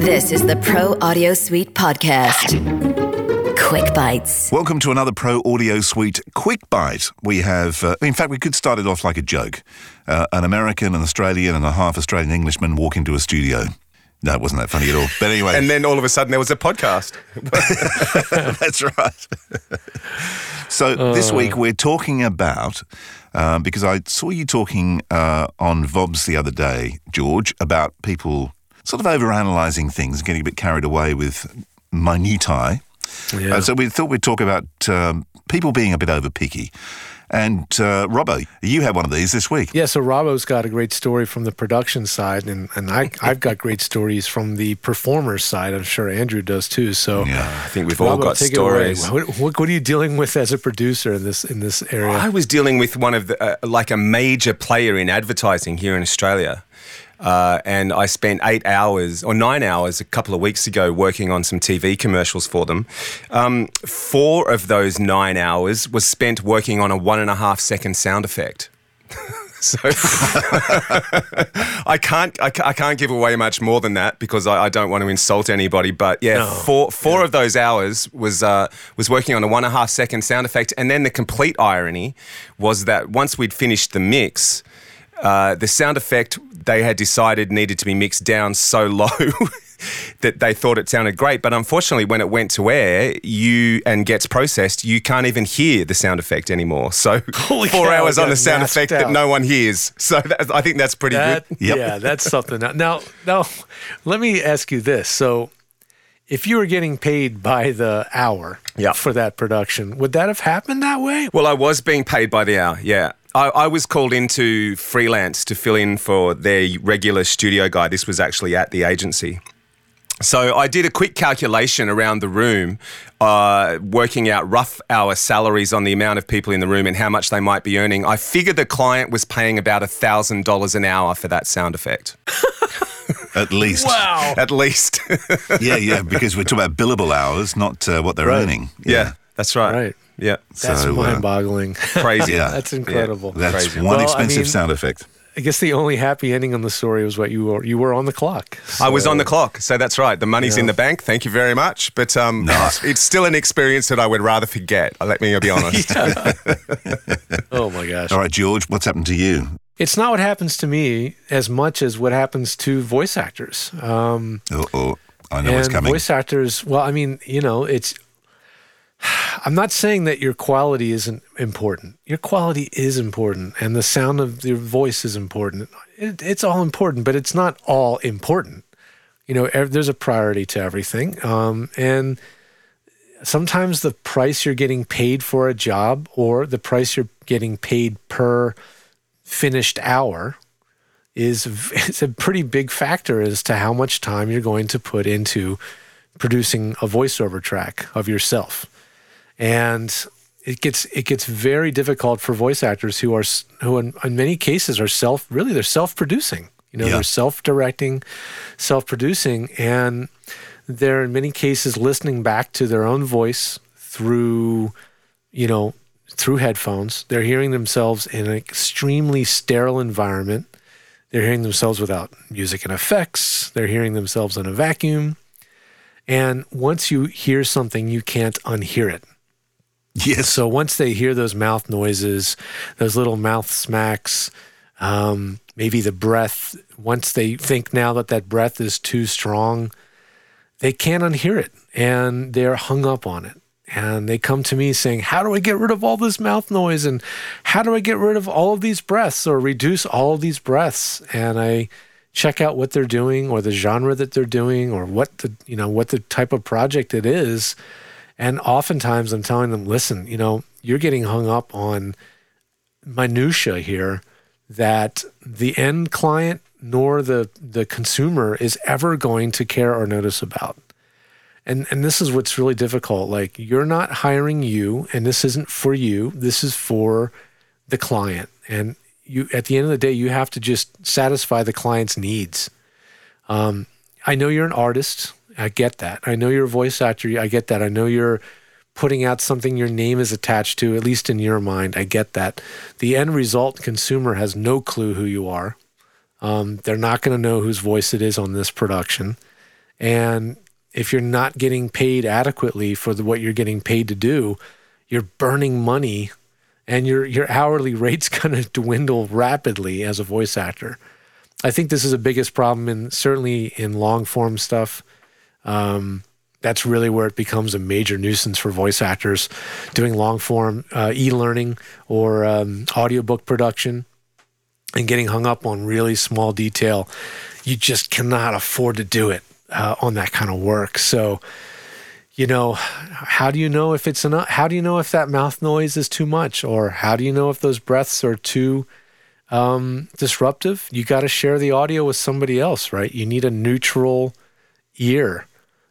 This is the Pro Audio Suite podcast. Quick Bites. Welcome to another Pro Audio Suite Quick Bite. We have, uh, in fact, we could start it off like a joke. Uh, an American, an Australian, and a half Australian Englishman walk into a studio. No, it wasn't that funny at all. But anyway. and then all of a sudden there was a podcast. That's right. so this week we're talking about, um, because I saw you talking uh, on VOBS the other day, George, about people sort of overanalyzing things, getting a bit carried away with minutiae. Yeah. Uh, so we thought we'd talk about um, people being a bit over picky. And uh, Robbo, you had one of these this week. Yeah, so Robbo's got a great story from the production side, and, and I, I've got great stories from the performers side. I'm sure Andrew does too. So Yeah. I think we've all got take stories. What, what, what are you dealing with as a producer in this in this area? I was dealing with one of the, uh, like a major player in advertising here in Australia. Uh, and I spent eight hours or nine hours a couple of weeks ago working on some TV commercials for them. Um, four of those nine hours was spent working on a one and a half second sound effect. So I can't I, I can't give away much more than that because I, I don't want to insult anybody. But yeah, No. four four of those hours was uh, was working on a one and a half second sound effect, and then the complete irony was that once we'd finished the mix, uh, the sound effect they had decided needed to be mixed down so low. That they thought it sounded great, but unfortunately, when it went to air, you and gets processed, you can't even hear the sound effect anymore. So Holy four cow, hours on a sound effect that no one hears. So that, I think that's pretty That, good. Yep. Yeah, that's something. Now, now, let me ask you this. So, if you were getting paid by the hour Yeah. for that production, would that have happened that way? Well, I was being paid by the hour, yeah. I, I was called into freelance to fill in for their regular studio guy. This was actually at the agency. So I did a quick calculation around the room, uh, working out rough hour salaries on the amount of people in the room and how much they might be earning. I figured the client was paying about $1,000 an hour for that sound effect, At least. Wow. at least. Yeah, yeah, because we're talking about billable hours, not uh, what they're Right. earning. yeah, that's right. Right. Yeah, That's So, uh, mind-boggling. crazy. Yeah. That's incredible. That's Crazy. one Well, I expensive mean- sound effect. I guess the only happy ending on the story was what you were you were on the clock. I was on the clock, so that's right. The money's in the bank. Thank you very much. But um, it's still an experience that I would rather forget. Let me be honest. Oh my gosh. All right, George, what's happened to you? It's not what happens to me as much as what happens to voice actors. Um, Oh, oh I know what's coming. voice actors, well, I mean, you know, it's. I'm not saying that your quality isn't important. Your quality is important, and the sound of your voice is important. It, it's all important, but it's not all important. You know, ev- there's a priority to everything, um, and sometimes the price you're getting paid for a job or the price you're getting paid per finished hour is is a pretty big factor as to how much time you're going to put into producing a voiceover track of yourself. And it gets it gets very difficult for voice actors who are who in, in many cases are self really they're self-producing. You know, Yeah. they're self-directing, self-producing and they're in many cases listening back to their own voice through you know, through headphones. They're hearing themselves in an extremely sterile environment. They're hearing themselves without music and effects. They're hearing themselves in a vacuum. And once you hear something, you can't unhear it. yes. So once they hear those mouth noises, those little mouth smacks, um, maybe the breath, once they think now that that breath is too strong, they can't unhear it and they're hung up on it. And they come to me saying, How do I get rid of all this mouth noise? And how do I get rid of all of these breaths or reduce all of these breaths? And I check out what they're doing or the genre that they're doing or what the you know what the type of project it is. And oftentimes I'm telling them, listen, you know, you're getting hung up on minutia here that the end client nor the the consumer is ever going to care or notice about. And and this is what's really difficult. Like you're not hiring you and this isn't for you. This is for the client. And you at the end of the day you have to just satisfy the client's needs. Um, I know you're an artist. I get that. I know you're a voice actor. I get that. I know you're putting out something your name is attached to, at least in your mind. I get that. The end result consumer has no clue who you are. Um, they're not going to know whose voice it is on this production. And if you're not getting paid adequately for the, what you're getting paid to do, you're burning money and your, your hourly rate's going to dwindle rapidly as a voice actor. I think this is the biggest problem in certainly in long form stuff. Um, that's really where it becomes a major nuisance for voice actors doing long form uh, e-learning or um, audiobook production and getting hung up on really small detail. You just cannot afford to do it uh, on that kind of work. So, you know, how do you know if it's enough? How do you know if that mouth noise is too much, or how do you know if those breaths are too um, disruptive? You got to share the audio with somebody else, right? You need a neutral ear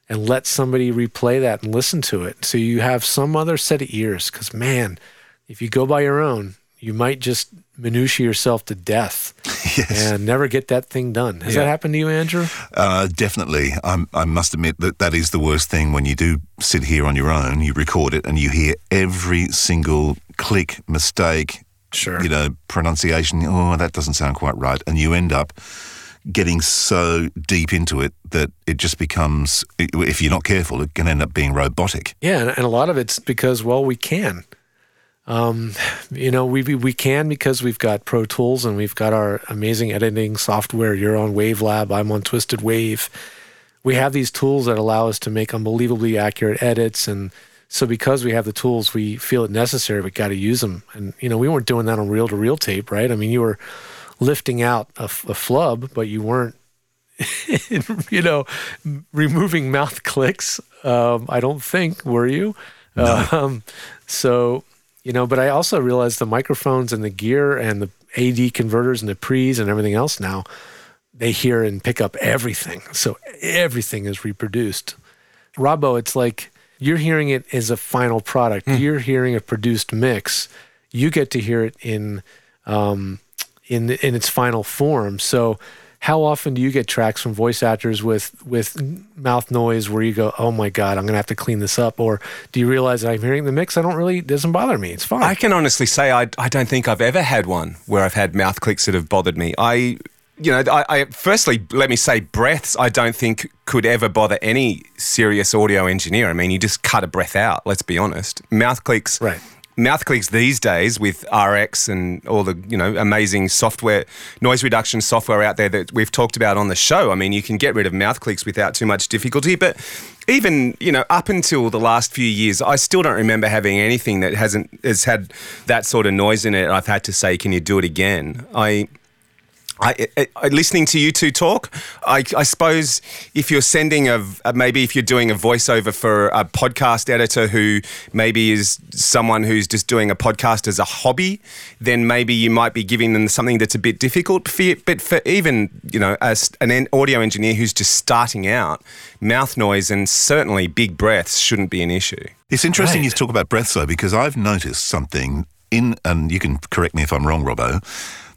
and let somebody replay that and listen to it. So you have some other set of ears. Because man, if you go by your own, you might just minutia yourself to death Yes. and never get that thing done. Has Yeah. that happened to you, Andrew? Uh, definitely. I'm, I must admit that that is the worst thing when you do sit here on your own, you record it, and you hear every single click, mistake, Sure. you know, pronunciation. Oh, that doesn't sound quite right. And you end up getting so deep into it that it just becomes, if you're not careful, it can end up being robotic. Yeah, and, a lot of it's because well, we can. Um, you know, we we- we can because we've got Pro Tools and we've got our amazing editing software. You're on WaveLab, I'm on TwistedWave. We have these tools that allow us to make unbelievably accurate edits, and so because we have the tools, we feel it necessary. We got to use them, and you know, we weren't doing that on reel to reel tape, right? I mean, you were lifting out a flub, but you weren't you know, removing mouth clicks. Um, I don't think were you. Um, so you know, but I also realized the microphones and the gear and the AD converters and the pre's and everything else now they hear and pick up everything. So everything is reproduced. Robbo, it's like you're hearing it as a final product. You're hearing a produced mix. You get to hear it in um, in the, in its final form. So, how often do you get tracks from voice actors with with mouth noise where you go, "Oh my god, I'm gonna have to clean this up," or do you realize that I'm hearing the mix? I don't really it doesn't bother me. It's fine. I can honestly say I, I don't think I've ever had one where I've had mouth clicks that have bothered me. I, you know, I, I firstly let me say breaths. I don't think could ever bother any serious audio engineer. I mean, you just cut a breath out. Let's be honest. Mouth clicks. Right. Mouth clicks these days with RX and all the you know amazing software, noise reduction software out there that we've talked about on the show. I mean, you can get rid of mouth clicks without too much difficulty. But even you know up until the last few years, I still don't remember having anything that hasn't has had that sort of noise in it. I've had to say, can you do it again? I. I, I, I- listening to you two talk, I, I suppose if you're sending a, a- maybe if you're doing a voiceover for a podcast editor who maybe is someone who's just doing a podcast as a hobby, then maybe you might be giving them something that's a bit difficult. For you, but for even you know as an audio engineer who's just starting out, mouth noise and certainly big breaths shouldn't be an issue. It's interesting Right. you talk about breaths though, because I've noticed something in, and you can correct me if I'm wrong, Robbo,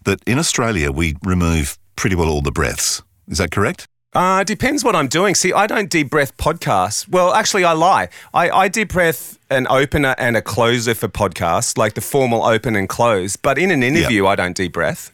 that in Australia we remove pretty well all the breaths. Is that correct? Uh, depends what I'm doing. See, I don't deep breath podcasts. Well, actually, I lie. I, I deep breath an opener and a closer for podcasts, like the formal open and close. But in an interview, I don't deep breath.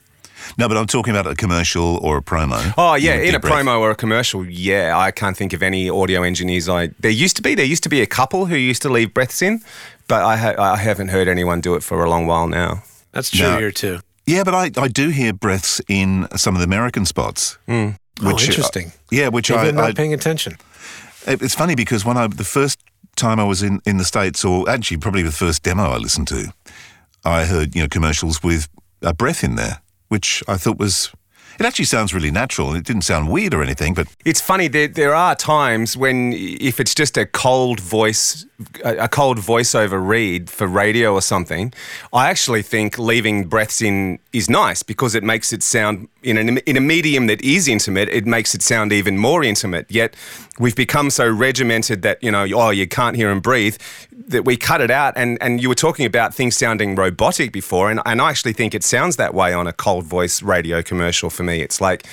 No, but I'm talking about a commercial or a promo. Oh yeah, in a breath. promo or a commercial, yeah, I can't think of any audio engineers. I there used to be there used to be a couple who used to leave breaths in, but I ha- I haven't heard anyone do it for a long while now. That's true No. here too. Yeah, but I, I do hear breaths in some of the American spots. Hmm. Oh, which oh, interesting. Yeah, which Maybe I, not I paying attention. It- It's funny because when I the first time I was in, in the states, or actually probably the first demo I listened to, I heard you know commercials with a breath in there, which I thought was It actually sounds really natural. It didn't sound weird or anything, but It's funny. There, there are times when, if it's just a cold voice, a, cold voiceover read for radio or something, I actually think leaving breaths in is nice because it makes it sound in an, in a medium that is intimate. It makes it sound even more intimate. Yet we've become so regimented that you know, oh, you can't hear and breathe, that we cut it out. And and you were talking about things sounding robotic before, and and I actually think it sounds that way on a cold voice radio commercial. For me, it's like,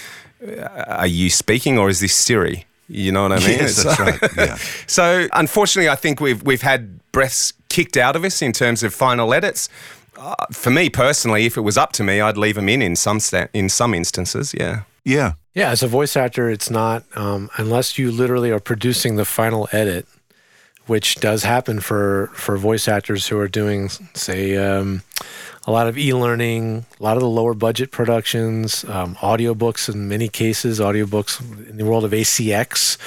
uh, are you speaking or is this Siri? You know what I mean? Yes, that's right, yeah. So unfortunately, I think we've we've had breaths kicked out of us in terms of final edits. Uh, for me personally, if it was up to me, I'd leave them in in some sta- in some instances. Yeah. yeah. Yeah, as a voice actor, it's not um, unless you literally are producing the final edit, which does happen for for voice actors who are doing, say, um, a lot of e-learning, a lot of the lower budget productions, um, audiobooks in many cases, audiobooks in the world of ACX,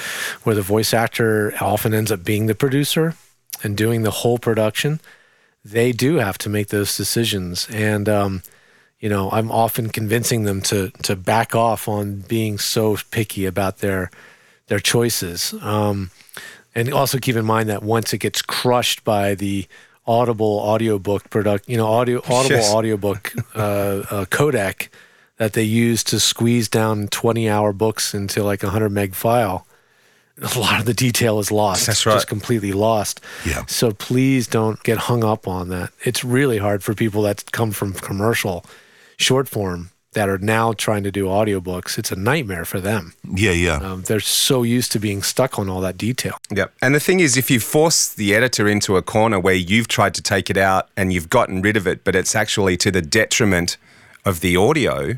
where the voice actor often ends up being the producer and doing the whole production. They do have to make those decisions, and um, you know, I'm often convincing them to to back off on being so picky about their their choices. Um, and also keep in mind that once it gets crushed by the Audible audiobook product, you know, audio Audible Yes. audiobook uh, uh, codec that they use to squeeze down 20 hour books into like a 100 meg file. A lot of the detail is lost. That's right. Just completely lost. Yeah. So please don't get hung up on that. It's really hard for people that come from commercial short form that are now trying to do audiobooks. It's a nightmare for them. Yeah, yeah. Um, they're so used to being stuck on all that detail. Yeah. And the thing is, if you force the editor into a corner where you've tried to take it out and you've gotten rid of it, but it's actually to the detriment of the audio, y-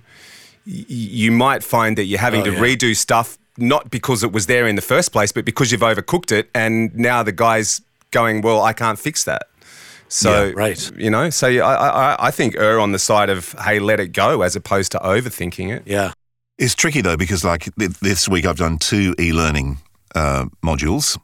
you might find that you're having Oh, to yeah. redo stuff not because it was there in the first place, but because you've overcooked it, and now the guy's going, "Well, I can't fix that." So, Yeah, right. you know, so I, I, I think err on the side of hey, let it go, as opposed to overthinking it. Yeah. It's tricky though because like th- this week I've done two e-learning uh, modules,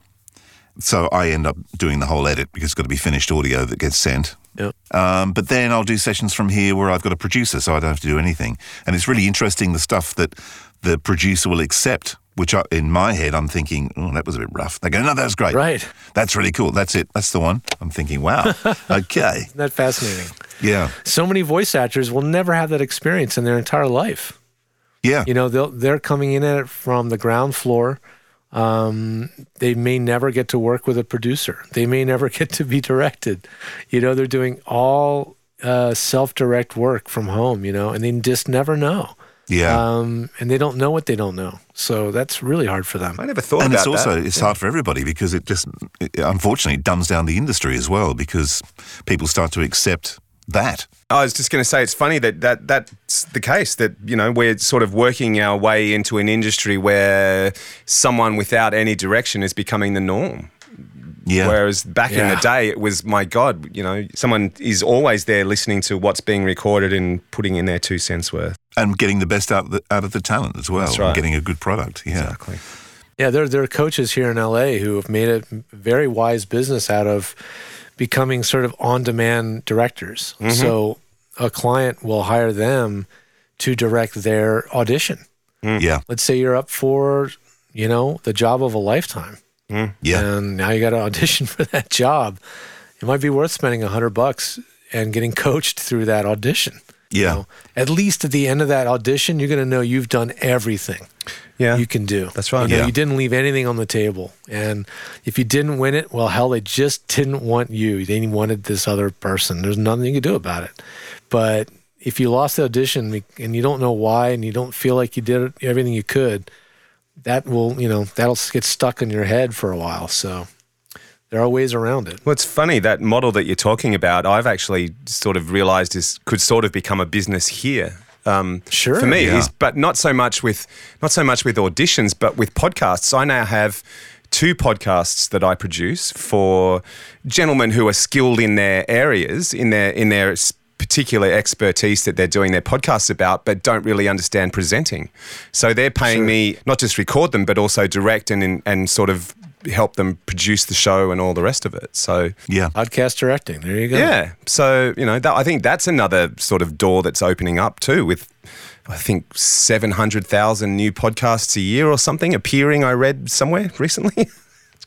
so I end up doing the whole edit because it's got to be finished audio that gets sent. Yep. Um, but then I'll do sessions from here where I've got a producer, so I don't have to do anything. And it's really interesting the stuff that the producer will accept. Which I, in my head I'm thinking, oh, that was a bit rough. They go, no, that's great. Right. That's really cool. That's it. That's the one. I'm thinking, wow. okay. Isn't that fascinating? Yeah. So many voice actors will never have that experience in their entire life. Yeah. You know, they'll, they're coming in at it from the ground floor. Um, they may never get to work with a producer. They may never get to be directed. You know, they're doing all uh, self-direct work from home. You know, and they just never know. Yeah. Um, and they don't know what they don't know. So that's really hard for them. I never thought about it. and it's also that. it's hard for everybody because it just it, unfortunately dumbs down the industry as well because people start to accept that. I was just going to say it's funny that, that that's the case that you know we're sort of working our way into an industry where someone without any direction is becoming the norm. Yeah. Whereas back in the day, it was my God, you know, someone is always there listening to what's being recorded and putting in their two cents worth. And getting the best out of the, out of the talent as well. Right. getting a good product. Yeah. Exactly. Yeah, there, there are coaches here in LA who have made a very wise business out of becoming sort of on demand directors. Mm-hmm. So a client will hire them to direct their audition. Mm. Yeah. Let's say you're up for, you know, the job of a lifetime. Mm. Yeah. And now you got to audition for that job. It might be worth spending a hundred bucks and getting coached through that audition. You Yeah. know. At least at the end of that audition, you're going to know you've done everything Yeah. you can do. That's right. You, know, Yeah. you didn't leave anything on the table. And if you didn't win it, well, hell, they just didn't want you. They wanted this other person. There's nothing you can do about it. But if you lost the audition and you don't know why and you don't feel like you did everything you could, that will, you know, that'll get stuck in your head for a while. So there are ways around it. Well, it's funny that model that you're talking about. I've actually sort of realised is could sort of become a business here. Um, Sure. for me Yeah. is, but not so much with not so much with auditions, but with podcasts. I now have two podcasts that I produce for gentlemen who are skilled in their areas, in their in their particular expertise that they're doing their podcasts about, but don't really understand presenting. So they're paying me not just record them, but also direct and and sort of help them produce the show and all the rest of it. So Yeah. Podcast directing. There you go. yeah. So, you know, that, I think that's another sort of door that's opening up too with I think 700,000 new podcasts a year or something appearing, I read somewhere recently.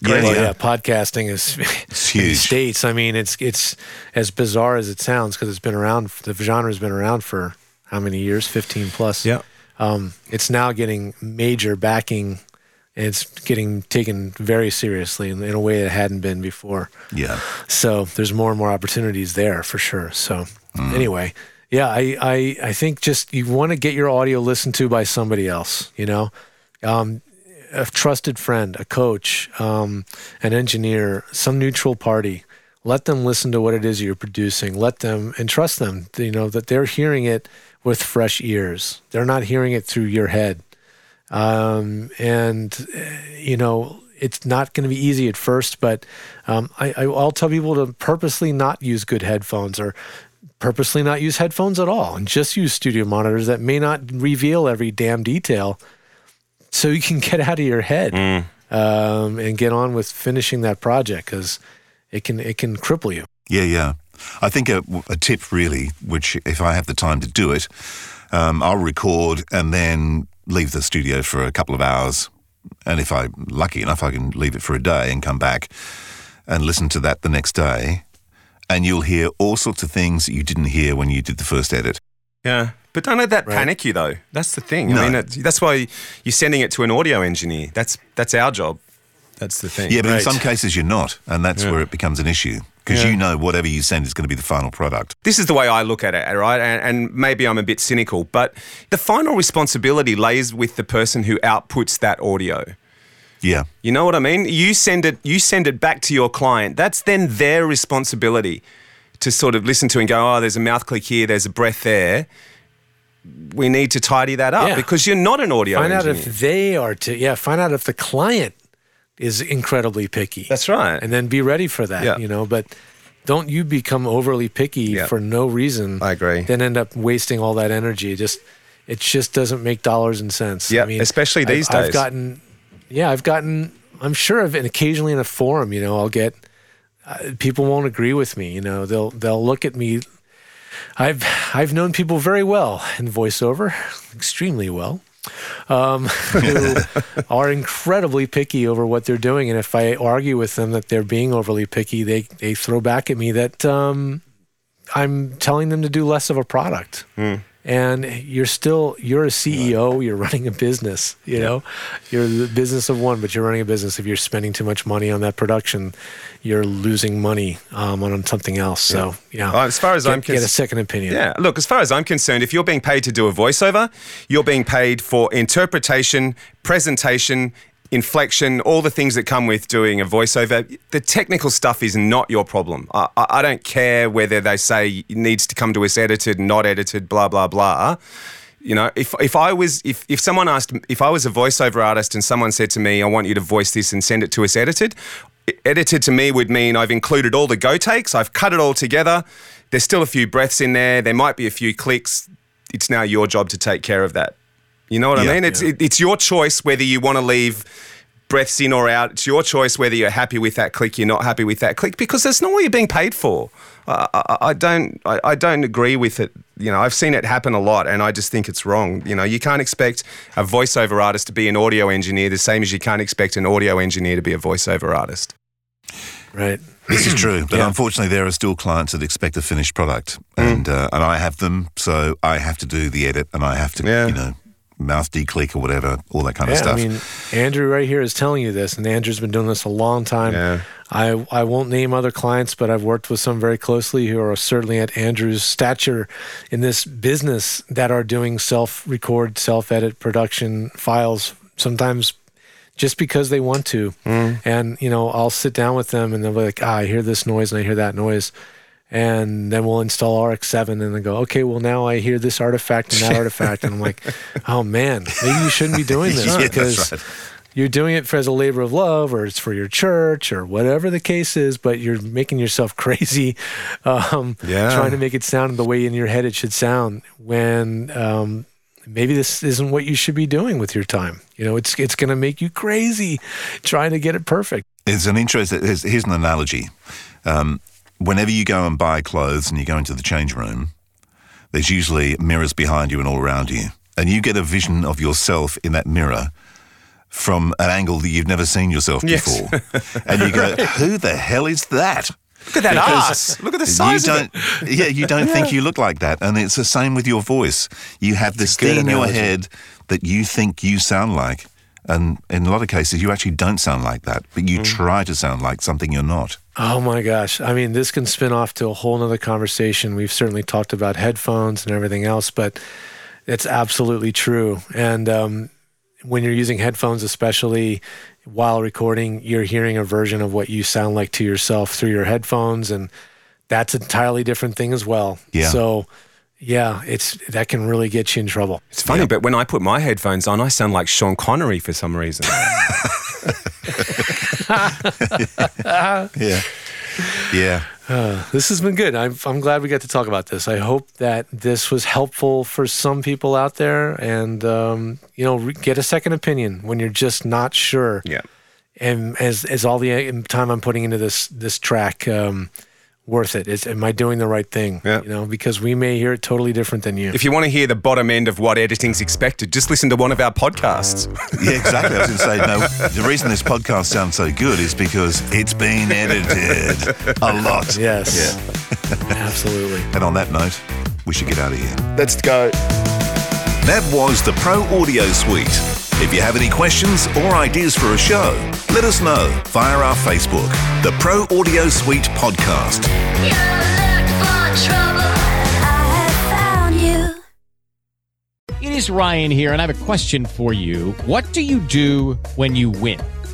Yeah, Well, yeah. yeah, podcasting is It's in the huge. states. I mean, it's it's as bizarre as it sounds because it's been around. The genre's been around for how many years? Fifteen plus. Yeah. Um, it's now getting major backing, and it's getting taken very seriously in, in a way it hadn't been before. Yeah. So there's more and more opportunities there for sure. So anyway, yeah, I, I I think just you want to get your audio listened to by somebody else. You know, um, a trusted friend, a coach, um, an engineer, some neutral party. Let them listen to what it is you're producing. Let them and trust them. You know that they're hearing it with fresh ears. They're not hearing it through your head. Um, and you know it's not going to be easy at first, but um, I, I, I'll tell people to purposely not use good headphones or purposely not use headphones at all and just use studio monitors that may not reveal every damn detail so you can get out of your head um, and get on with finishing that project because it can it can cripple you. Yeah, yeah. I think a, a tip really, which if I have the time to do it, um, I'll record and then leave the studio for a couple of hours. And if I'm lucky enough, I can leave it for a day and come back and listen to that the next day. And you'll hear all sorts of things that you didn't hear when you did the first edit. Yeah. But don't let that Right. panic you, though. That's the thing. No. I mean, it, that's why you're sending it to an audio engineer. That's that's our job. That's the thing. Yeah, but in some cases you're not. And that's Yeah. where it becomes an issue because Yeah. you know whatever you send is going to be the final product. This is the way I look at it, right? And, and maybe I'm a bit cynical, but the final responsibility lays with the person who outputs that audio. Yeah. You know what I mean? You send it you send it back to your client. That's then their responsibility to sort of listen to and go, "Oh, there's a mouth click here, there's a breath there." We need to tidy that up Yeah. because you're not an audio Find out if they are to yeah. Find out if the client is incredibly picky. That's right. and then be ready for that. Yeah. You know, but don't you become overly picky Yeah. for no reason. I agree. Then end up wasting all that energy. Just it just doesn't make dollars and cents. Yeah, especially I've- these I've gotten yeah, I've gotten. I'm sure of, and occasionally in a forum, you know, I'll get uh, people won't agree with me. You know, they'll they'll look at me. I've I've known people very well in voiceover, extremely well, um, who are incredibly picky over what they're doing. And if I argue with them that they're being overly picky, they they throw back at me that um, I'm telling them to do less of a product. And you're still you're a CEO. You're running a business. You know, you're the business of one, but you're running a business. If you're spending too much money on that production, you're losing money um, on something else. So yeah, as far as get, I'm get a second opinion. Yeah, look, as far as I'm concerned, if you're being paid to do a voiceover, you're being paid for interpretation, presentation, inflection, all the things that come with doing a voiceover. The technical stuff is not your problem. I, I don't care whether they say it needs to come to us edited, not edited, blah, blah, blah. You know, if, if I was if, if someone asked if I was a voiceover artist and someone said to me, I want you to voice this and send it to us edited, edited to me would mean I've included all the go takes, I've cut it all together. There's still a few breaths in there. There might be a few clicks. It's now your job to take care of that. You know what Yeah. I mean? It's it, it's your choice whether you want to leave breaths in or out. It's your choice whether you're happy with that click, you're not happy with that click, because that's not what you're being paid for. I, I, I don't I, I don't agree with it. You know, I've seen it happen a lot, and I just think it's wrong. You know, you can't expect a voiceover artist to be an audio engineer the same as you can't expect an audio engineer to be a voiceover artist. right. This is true, but Yeah. unfortunately, there are still clients that expect a finished product, Mm. and uh, and I have them, so I have to do the edit, and I have to, Yeah. you know, mouth declick or whatever, all that kind of stuff. I mean, Andrew right here is telling you this, and Andrew's been doing this a long time. Yeah. I I won't name other clients, but I've worked with some very closely who are certainly at Andrew's stature in this business that are doing self-record, self-edit production files. Sometimes just because they want to, and you know, I'll sit down with them and they'll be like, "Ah, I hear this noise and I hear that noise." And then we'll install RX7 and then go, okay, well, now I hear this artifact and that artifact. And I'm like, oh man, maybe you shouldn't be doing this Yeah, because right. you're doing it for as a labor of love or it's for your church or whatever the case is, but you're making yourself crazy um, Yeah. trying to make it sound the way in your head it should sound when um, maybe this isn't what you should be doing with your time. You know, it's, it's going to make you crazy trying to get it perfect. It's an interest. Here's, here's an analogy. Um, whenever you go and buy clothes and you go into the change room, there's usually mirrors behind you and all around you. and you get a vision of yourself in that mirror from an angle that you've never seen yourself Yes. before, and you go, "Who the hell is that?" Look at that Because ass. Look at the size you of don't, it. Yeah, you don't think you look like that, and it's the same with your voice. You have this thing in your head that you think you sound like, and in a lot of cases, you actually don't sound like that, but Mm. you try to sound like something you're not. Oh my gosh. I mean, this can spin off to a whole nother conversation. We've certainly talked about headphones and everything else, but it's absolutely true. And um, when you're using headphones, especially while recording, you're hearing a version of what you sound like to yourself through your headphones. And that's an entirely different thing as well. Yeah. So, yeah, it's that can really get you in trouble. It's funny, but when I put my headphones on, I sound like Sean Connery for some reason. Yeah, yeah. This has been good. I'm, I'm glad we got to talk about this. I hope that this was helpful for some people out there and, um, you know, re- get a second opinion when you're just not sure. yeah. And as, as all the uh, time I'm putting into this, this track, um, worth it? Is, am I doing the right thing? Yeah. You know, because we may hear it totally different than you. If you want to hear the bottom end of what editing's expected, just listen to one of our podcasts. Yeah, exactly. I was going to say, no, the reason this podcast sounds so good is because it's been edited a lot. yes. Yeah. Absolutely. And on that note, we should get out of here. Let's go. That was the Pro Audio Suite. If you have any questions or ideas for a show, let us know via our Facebook, the Pro Audio Suite Podcast. It is Ryan here, and I have a question for you. What do you do when you win?